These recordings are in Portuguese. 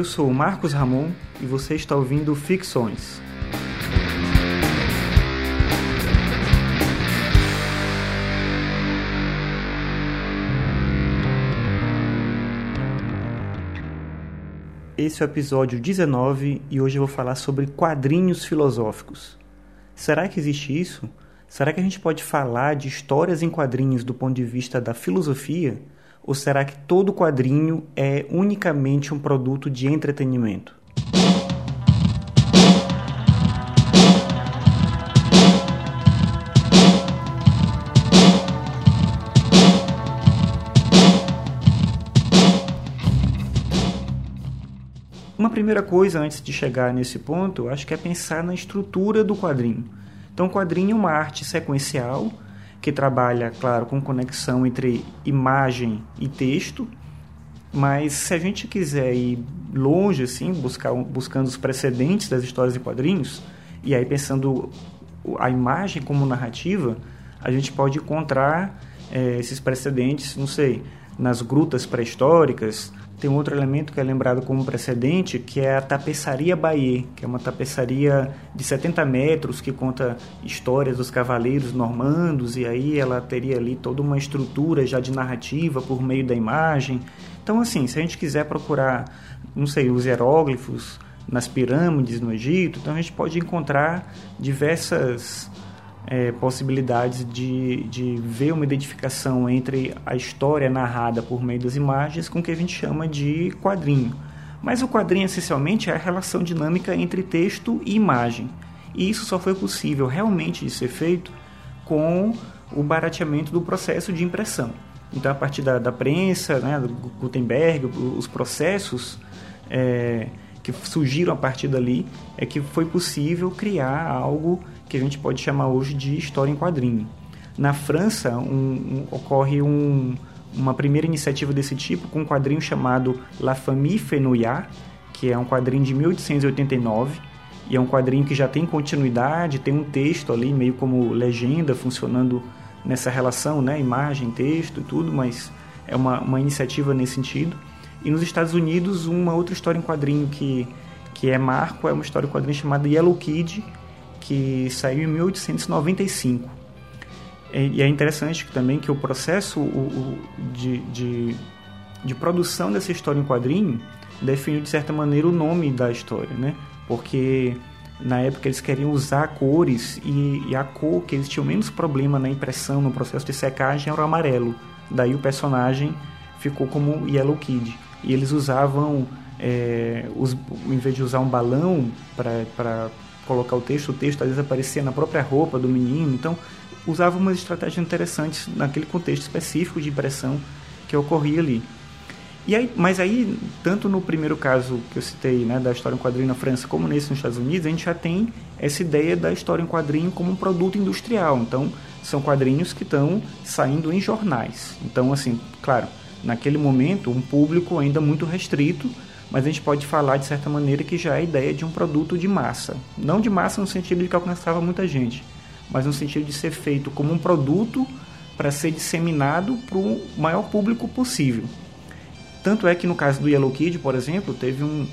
Eu sou Marcos Ramon e você está ouvindo Ficções. Esse é o episódio 19 e hoje eu vou falar sobre quadrinhos filosóficos. Será que existe isso? Será que a gente pode falar de histórias em quadrinhos do ponto de vista da filosofia? Ou será que todo quadrinho é unicamente um produto de entretenimento? Uma primeira coisa antes de chegar nesse ponto, acho que é pensar na estrutura do quadrinho. Então, o quadrinho é uma arte sequencial que trabalha, claro, com conexão entre imagem e texto, mas se a gente quiser ir longe, assim, buscar, buscando os precedentes das histórias em quadrinhos, e aí pensando a imagem como narrativa, a gente pode encontrar é, esses precedentes, não sei, nas grutas pré-históricas, tem outro elemento que é lembrado como precedente, que é a tapeçaria Baie, que é uma tapeçaria de 70 metros que conta histórias dos cavaleiros normandos, e aí ela teria ali toda uma estrutura já de narrativa por meio da imagem. Então, assim, se a gente quiser procurar, não sei, os hieróglifos nas pirâmides no Egito, então a gente pode encontrar diversas é, possibilidades de, de ver uma identificação entre a história narrada por meio das imagens com o que a gente chama de quadrinho. Mas o quadrinho, essencialmente, é a relação dinâmica entre texto e imagem. E isso só foi possível realmente de ser feito com o barateamento do processo de impressão. Então, a partir da, da prensa, né, do Gutenberg, os processos é, que surgiram a partir dali, é que foi possível criar algo que a gente pode chamar hoje de história em quadrinho. Na França, um, um, ocorre um, uma primeira iniciativa desse tipo com um quadrinho chamado La Famille Fenouillard, que é um quadrinho de 1889, e é um quadrinho que já tem continuidade, tem um texto ali meio como legenda funcionando nessa relação, né, imagem, texto e tudo, mas é uma, uma iniciativa nesse sentido. E nos Estados Unidos, uma outra história em quadrinho que, que é marco é uma história em quadrinho chamada Yellow Kid, que saiu em 1895. E é interessante também que o processo de, de, de, produção dessa história em quadrinho definiu de certa maneira o nome da história, né? Porque na época eles queriam usar cores e, e, a cor que eles tinham menos problema na impressão, no processo de secagem, era o amarelo. Daí o personagem ficou como Yellow Kid. E eles usavam, é, os, em vez de usar um balão para colocar o texto, o texto às vezes aparecia na própria roupa do menino, então usava umas estratégias interessantes naquele contexto específico de impressão que ocorria ali. E aí, mas aí, tanto no primeiro caso que eu citei, né, da história em quadrinho na França, como nesse nos Estados Unidos, a gente já tem essa ideia da história em quadrinho como um produto industrial. Então, são quadrinhos que estão saindo em jornais. Então, assim, claro, naquele momento, um público ainda muito restrito, mas a gente pode falar de certa maneira que já é a ideia de um produto de massa. Não de massa no sentido de que alcançava muita gente, mas no sentido de ser feito como um produto para ser disseminado para o maior público possível. Tanto é que no caso do Yellow Kid, por exemplo, teve um,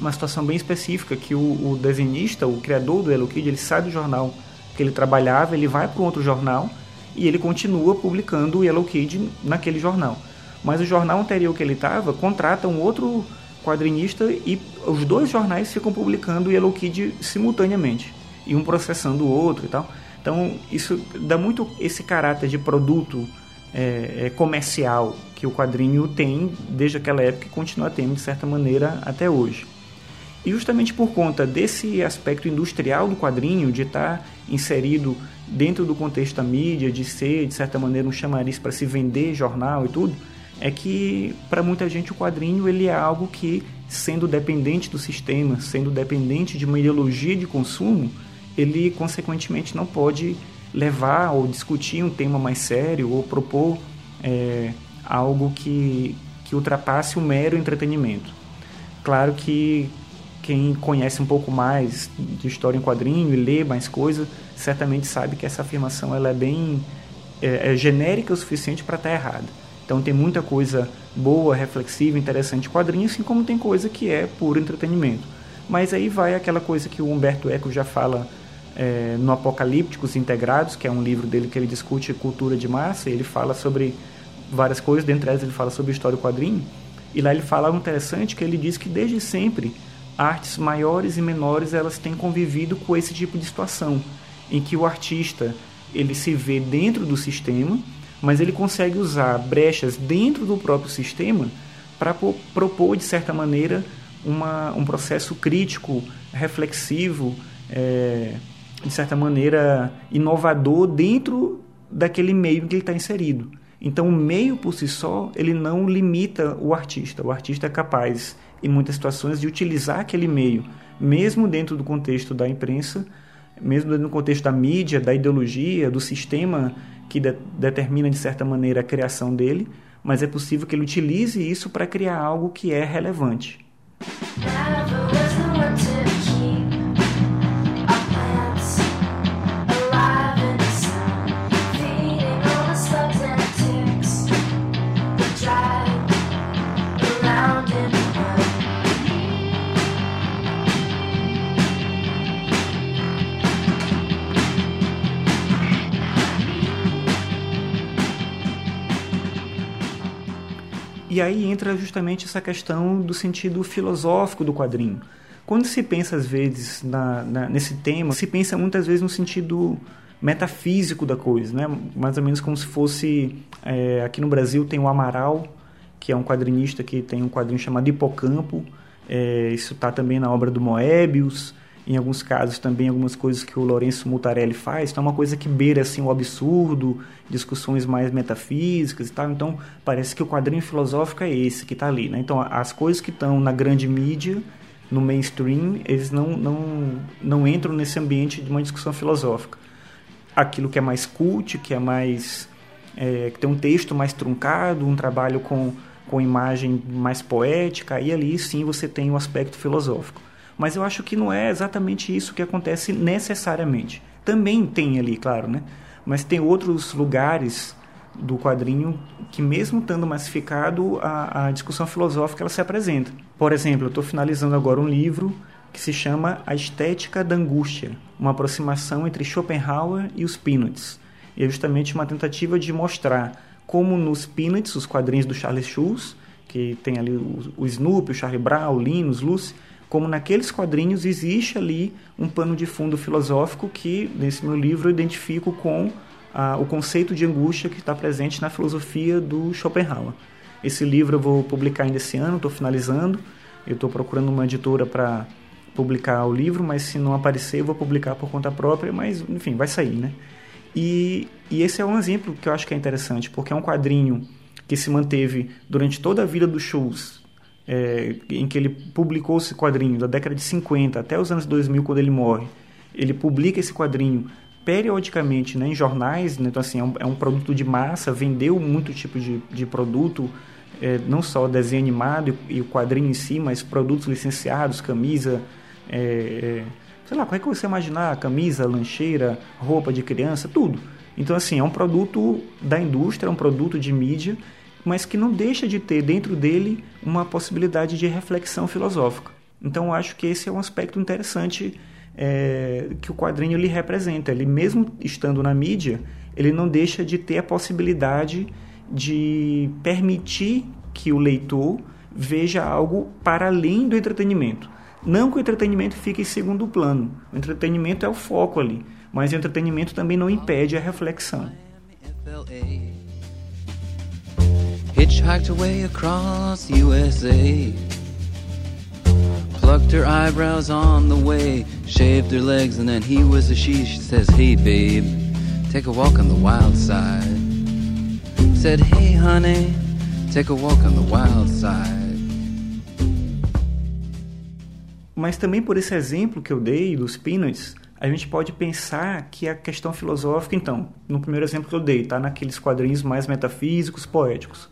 uma situação bem específica que o, o desenhista, o criador do Yellow Kid, ele sai do jornal que ele trabalhava, ele vai para um outro jornal e ele continua publicando o Yellow Kid naquele jornal. Mas o jornal anterior que ele estava contrata um outro quadrinista e os dois jornais ficam publicando Yellow Kid simultaneamente e um processando o outro e tal. Então isso dá muito esse caráter de produto é, é, comercial que o quadrinho tem desde aquela época e continua tendo de certa maneira até hoje. E justamente por conta desse aspecto industrial do quadrinho, de estar inserido dentro do contexto da mídia, de ser de certa maneira um chamariz para se vender jornal e tudo, é que para muita gente o quadrinho ele é algo que, sendo dependente do sistema, sendo dependente de uma ideologia de consumo, ele consequentemente não pode levar ou discutir um tema mais sério ou propor é, algo que, que ultrapasse o mero entretenimento. Claro que quem conhece um pouco mais de história em quadrinho e lê mais coisas, certamente sabe que essa afirmação ela é bem é, é genérica o suficiente para estar errada. Então tem muita coisa boa, reflexiva, interessante quadrinho, assim como tem coisa que é puro entretenimento. Mas aí vai aquela coisa que o Humberto Eco já fala é, no Apocalípticos Integrados, que é um livro dele que ele discute cultura de massa, e ele fala sobre várias coisas, dentre elas ele fala sobre história do quadrinho, e lá ele fala algo interessante que ele diz que desde sempre artes maiores e menores elas têm convivido com esse tipo de situação, em que o artista ele se vê dentro do sistema mas ele consegue usar brechas dentro do próprio sistema para propor, de certa maneira, uma, um processo crítico, reflexivo, é, de certa maneira, inovador dentro daquele meio que ele está inserido. Então, o meio por si só, ele não limita o artista. O artista é capaz, em muitas situações, de utilizar aquele meio, mesmo dentro do contexto da imprensa, mesmo no contexto da mídia, da ideologia, do sistema que de, determina de certa maneira a criação dele, mas é possível que ele utilize isso para criar algo que é relevante. E aí entra justamente essa questão do sentido filosófico do quadrinho. Quando se pensa, às vezes, na, na, nesse tema, se pensa muitas vezes no sentido metafísico da coisa, né? mais ou menos como se fosse. É, aqui no Brasil tem o Amaral, que é um quadrinista que tem um quadrinho chamado Hipocampo. É, isso está também na obra do Moebius em alguns casos também algumas coisas que o Lourenço Mutarelli faz, então é uma coisa que beira assim o absurdo, discussões mais metafísicas e tal, então parece que o quadrinho filosófico é esse que está ali, né? Então as coisas que estão na grande mídia, no mainstream, eles não, não, não entram nesse ambiente de uma discussão filosófica. Aquilo que é mais cult, que é mais... É, que tem um texto mais truncado, um trabalho com, com imagem mais poética, aí ali sim você tem o um aspecto filosófico mas eu acho que não é exatamente isso que acontece necessariamente. Também tem ali, claro, né? Mas tem outros lugares do quadrinho que mesmo estando massificado, a, a discussão filosófica ela se apresenta. Por exemplo, eu estou finalizando agora um livro que se chama A Estética da Angústia, uma aproximação entre Schopenhauer e os Peanuts. E é justamente uma tentativa de mostrar como nos Peanuts, os quadrinhos do Charles Schulz, que tem ali o, o Snoopy, o Charlie Brown, o Linus, Lucy, como naqueles quadrinhos existe ali um pano de fundo filosófico que, nesse meu livro, eu identifico com ah, o conceito de angústia que está presente na filosofia do Schopenhauer. Esse livro eu vou publicar ainda esse ano, estou finalizando. Eu estou procurando uma editora para publicar o livro, mas se não aparecer, eu vou publicar por conta própria, mas enfim, vai sair, né? E, e esse é um exemplo que eu acho que é interessante, porque é um quadrinho que se manteve durante toda a vida do Schultz, é, em que ele publicou esse quadrinho da década de 50 até os anos 2000, quando ele morre. Ele publica esse quadrinho periodicamente né, em jornais, né? então assim, é um, é um, produto de massa, vendeu muito tipo de, de produto, é, não só desenho animado e, e, o quadrinho em si, mas produtos licenciados, camisa, é, é sei lá, qual é que você imaginar, camisa, lancheira, roupa de criança, tudo. Então assim, é um produto da indústria, é um produto de mídia mas que não deixa de ter dentro dele uma possibilidade de reflexão filosófica. Então, acho que esse é um aspecto interessante é, que o quadrinho lhe representa. Ele, mesmo estando na mídia, ele não deixa de ter a possibilidade de permitir que o leitor veja algo para além do entretenimento. Não que o entretenimento fique em segundo plano. O entretenimento é o foco ali, mas o entretenimento também não impede a reflexão. Hitchhiked away across USA. Plucked her eyebrows on the way, shaved her legs, and then he was a she. She says, Hey babe, take a walk on the wild side. Said, Hey honey, take a walk on the wild side. Mas também por esse exemplo que eu dei dos Peanuts, a gente pode pensar que a questão filosófica, então, no primeiro exemplo que eu dei, está naqueles quadrinhos mais metafísicos, poéticos.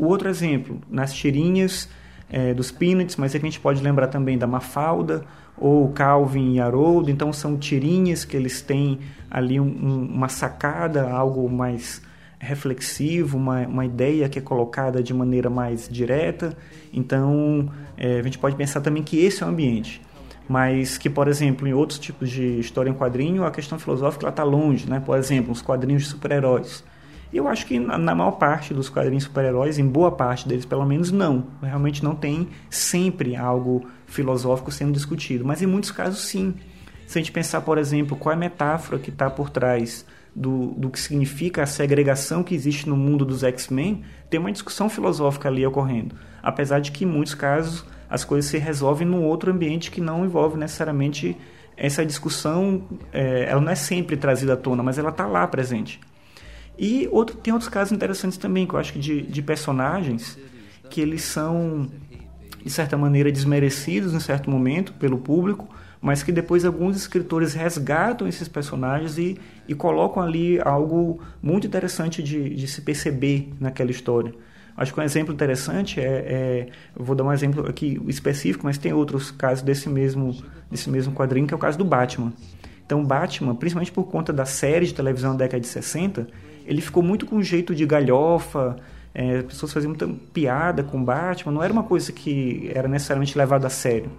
O outro exemplo, nas tirinhas é, dos Peanuts, mas a gente pode lembrar também da Mafalda ou Calvin e Haroldo. Então são tirinhas que eles têm ali um, um, uma sacada, algo mais reflexivo, uma, uma ideia que é colocada de maneira mais direta. Então, é, a gente pode pensar também que esse é o ambiente. Mas que, por exemplo, em outros tipos de história em quadrinho, a questão filosófica está longe, né? Por exemplo, os quadrinhos de super-heróis. Eu acho que na, na maior parte dos quadrinhos super-heróis, em boa parte deles pelo menos, não. Realmente não tem sempre algo filosófico sendo discutido. Mas em muitos casos, sim. Se a gente pensar, por exemplo, qual é a metáfora que está por trás do, do que significa a segregação que existe no mundo dos X-Men, tem uma discussão filosófica ali ocorrendo. Apesar de que, em muitos casos, as coisas se resolvem num outro ambiente que não envolve necessariamente essa discussão. É, ela não é sempre trazida à tona, mas ela está lá presente. E outro, tem outros casos interessantes também, que eu acho que de, de personagens que eles são, de certa maneira, desmerecidos em certo momento pelo público, mas que depois alguns escritores resgatam esses personagens e, e colocam ali algo muito interessante de, de se perceber naquela história. Acho que um exemplo interessante é, é vou dar um exemplo aqui específico, mas tem outros casos desse mesmo desse mesmo quadrinho que é o caso do Batman. Então, Batman, principalmente por conta da série de televisão da década de 60, ele ficou muito com um jeito de galhofa, é, as pessoas faziam muita piada com Batman, não era uma coisa que era necessariamente levada a sério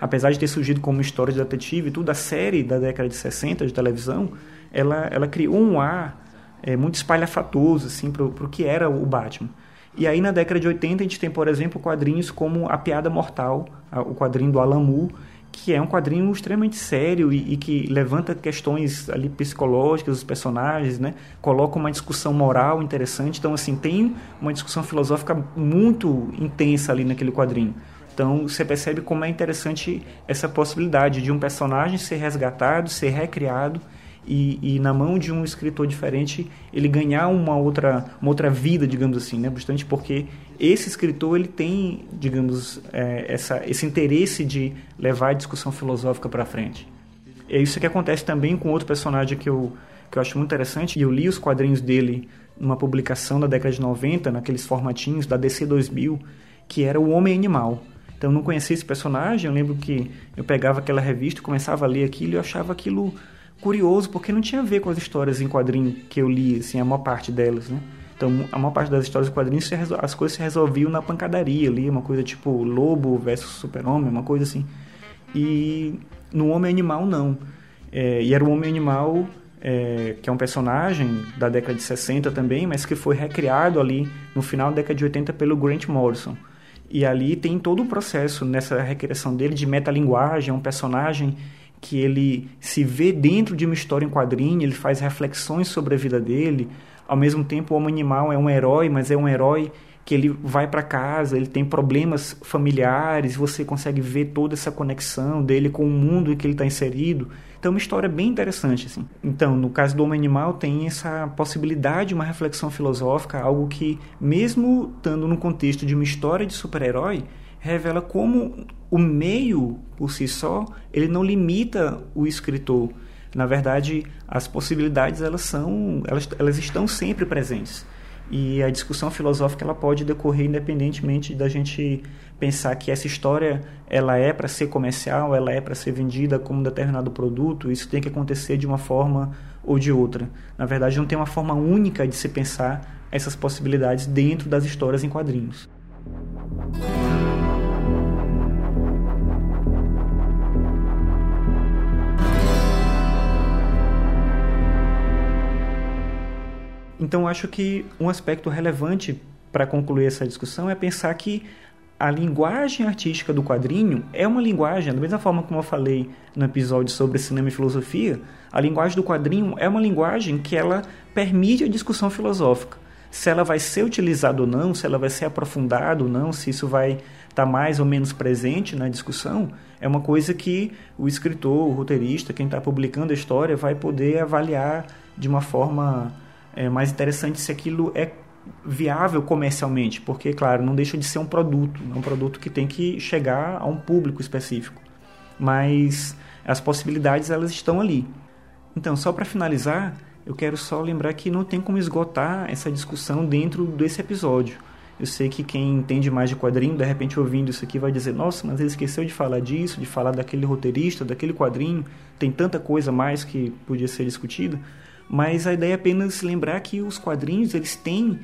apesar de ter surgido como história de detetive e tudo, a série da década de 60 de televisão, ela, ela criou um ar é, muito espalhafatoso assim, para o que era o Batman. E aí na década de 80 a gente tem, por exemplo, quadrinhos como A Piada Mortal, o quadrinho do Moore, que é um quadrinho extremamente sério e, e, que levanta questões ali psicológicas dos personagens, né? Coloca uma discussão moral interessante. Então, assim, tem uma discussão filosófica muito intensa ali naquele quadrinho. Então você percebe como é interessante essa possibilidade de um personagem ser resgatado, ser recriado e, e, na mão de um escritor diferente ele ganhar uma outra, uma outra vida, digamos assim, né? Bastante porque esse escritor ele tem, digamos, é, essa, esse interesse de levar a discussão filosófica para frente. É isso que acontece também com outro personagem que eu, que eu acho muito interessante, e eu li os quadrinhos dele numa publicação da década de 90, naqueles formatinhos da DC 2000, que era o Homem Animal. Então eu não conhecia esse personagem, eu lembro que eu pegava aquela revista, começava a ler aquilo e eu achava aquilo curioso, porque não tinha a ver com as histórias em quadrinho que eu li, assim, a maior parte delas, né? Então, a maior parte das histórias em quadrinhos, as coisas se resolviam na pancadaria ali, uma coisa tipo lobo versus super-homem, uma coisa assim. E no Homem Animal, não. É, e era o Homem Animal, é, que é um personagem da década de 60 também, mas que foi recriado ali no final da década de 80 pelo Grant Morrison. E ali tem todo o processo nessa recriação dele de metalinguagem, é um personagem que ele se vê dentro de uma história em quadrinho, ele faz reflexões sobre a vida dele. Ao mesmo tempo, o homem animal é um herói, mas é um herói que ele vai para casa, ele tem problemas familiares, você consegue ver toda essa conexão dele com o mundo em que ele está inserido. Então, é uma história bem interessante, assim. Então, no caso do Homem Animal, tem essa possibilidade de uma reflexão filosófica, algo que, mesmo estando no contexto de uma história de super-herói, revela como o meio, por si só, ele não limita o escritor. Na verdade, as possibilidades, elas são, elas, elas estão sempre presentes. E a discussão filosófica ela pode decorrer independentemente da gente pensar que essa história ela é para ser comercial, ela é para ser vendida como um determinado produto, isso tem que acontecer de uma forma ou de outra. Na verdade, não tem uma forma única de se pensar essas possibilidades dentro das histórias em quadrinhos. Então, acho que um aspecto relevante para concluir essa discussão é pensar que a linguagem artística do quadrinho é uma linguagem, da mesma forma como eu falei no episódio sobre cinema e filosofia, a linguagem do quadrinho é uma linguagem que ela permite a discussão filosófica. Se ela vai ser utilizada ou não, se ela vai ser aprofundada ou não, se isso vai estar tá mais ou menos presente na discussão, é uma coisa que o escritor, o roteirista, quem está publicando a história, vai poder avaliar de uma forma é, mais interessante se aquilo é viável comercialmente, porque, claro, não deixa de ser um produto, é um produto que tem que chegar a um público específico. Mas as possibilidades elas estão ali. Então, só para finalizar, eu quero só lembrar que não tem como esgotar essa discussão dentro desse episódio. Eu sei que quem entende mais de quadrinho, de repente ouvindo isso aqui, vai dizer: Nossa, mas ele esqueceu de falar disso, de falar daquele roteirista, daquele quadrinho. Tem tanta coisa mais que podia ser discutida. Mas a ideia é apenas lembrar que os quadrinhos eles têm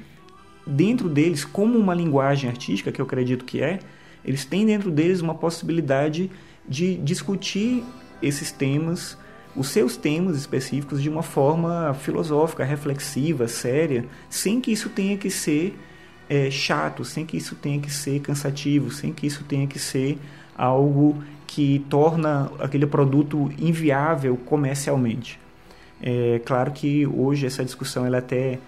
dentro deles, como uma linguagem artística, que eu acredito que é, eles têm dentro deles uma possibilidade de discutir esses temas, os seus temas específicos, de uma forma filosófica, reflexiva, séria, sem que isso tenha que ser é, chato, sem que isso tenha que ser cansativo, sem que isso tenha que ser algo que torna aquele produto inviável comercialmente. É claro que hoje essa discussão ela é até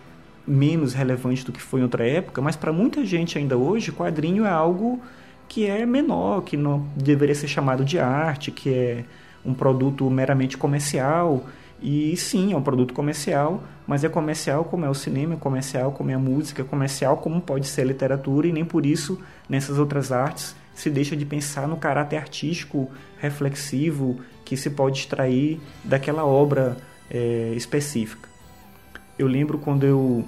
menos relevante do que foi em outra época, mas para muita gente ainda hoje, quadrinho é algo que é menor, que não deveria ser chamado de arte, que é um produto meramente comercial. E sim, é um produto comercial, mas é comercial como é o cinema, é comercial como é a música, é comercial como pode ser a literatura, e nem por isso, nessas outras artes, se deixa de pensar no caráter artístico, reflexivo, que se pode extrair daquela obra é, específica. Eu lembro quando eu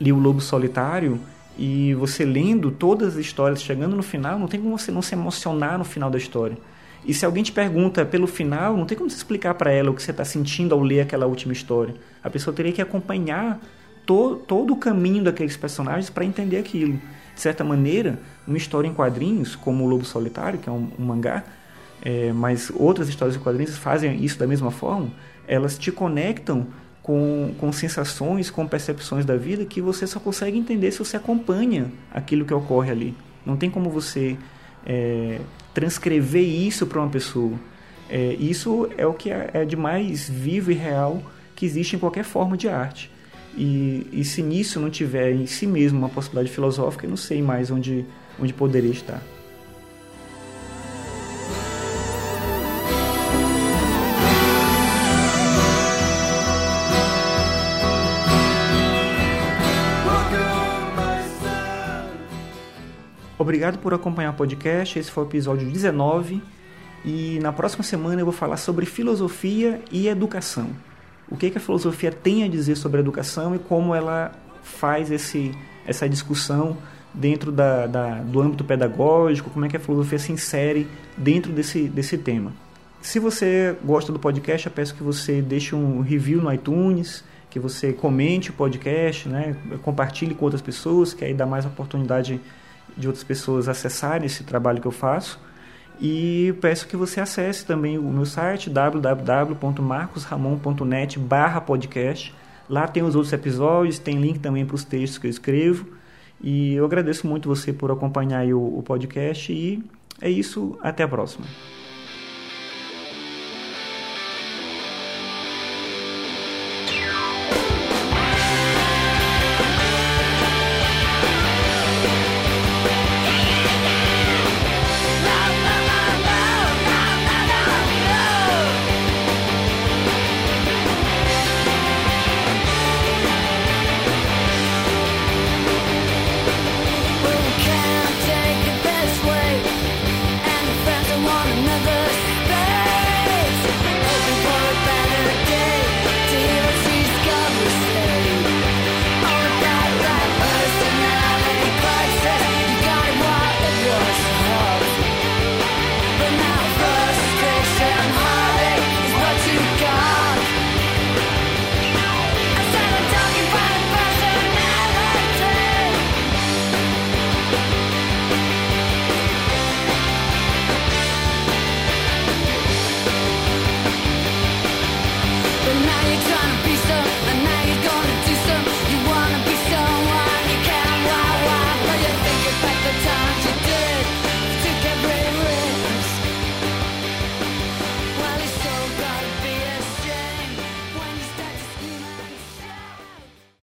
li O Lobo Solitário, e você lendo todas as histórias, chegando no final, não tem como você não se emocionar no final da história. E se alguém te pergunta pelo final, não tem como você explicar para ela o que você está sentindo ao ler aquela última história. A pessoa teria que acompanhar to, todo o caminho daqueles personagens para entender aquilo. De certa maneira, uma história em quadrinhos, como O Lobo Solitário, que é um, um mangá, é, mas outras histórias em quadrinhos fazem isso da mesma forma, elas te conectam com, com sensações, com percepções da vida que você só consegue entender se você acompanha aquilo que ocorre ali. Não tem como você é, transcrever isso para uma pessoa. É, isso é o que é, é de mais vivo e real que existe em qualquer forma de arte. E, e se nisso não tiver em si mesmo uma possibilidade filosófica, eu não sei mais onde, onde poderia estar. Obrigado por acompanhar o podcast. Esse foi o episódio 19. E na próxima semana eu vou falar sobre filosofia e educação. O que, que a filosofia tem a dizer sobre a educação e como ela faz esse, essa discussão dentro da, da, do âmbito pedagógico, como é que a filosofia se insere dentro desse, desse tema. Se você gosta do podcast, eu peço que você deixe um review no iTunes, que você comente o podcast, né, compartilhe com outras pessoas, que aí dá mais oportunidade de outras pessoas acessarem esse trabalho que eu faço. E peço que você acesse também o meu site www.marcosramon.net podcast. Lá tem os outros episódios, tem link também para os textos que eu escrevo. E eu agradeço muito você por acompanhar o, o podcast e é isso, até a próxima.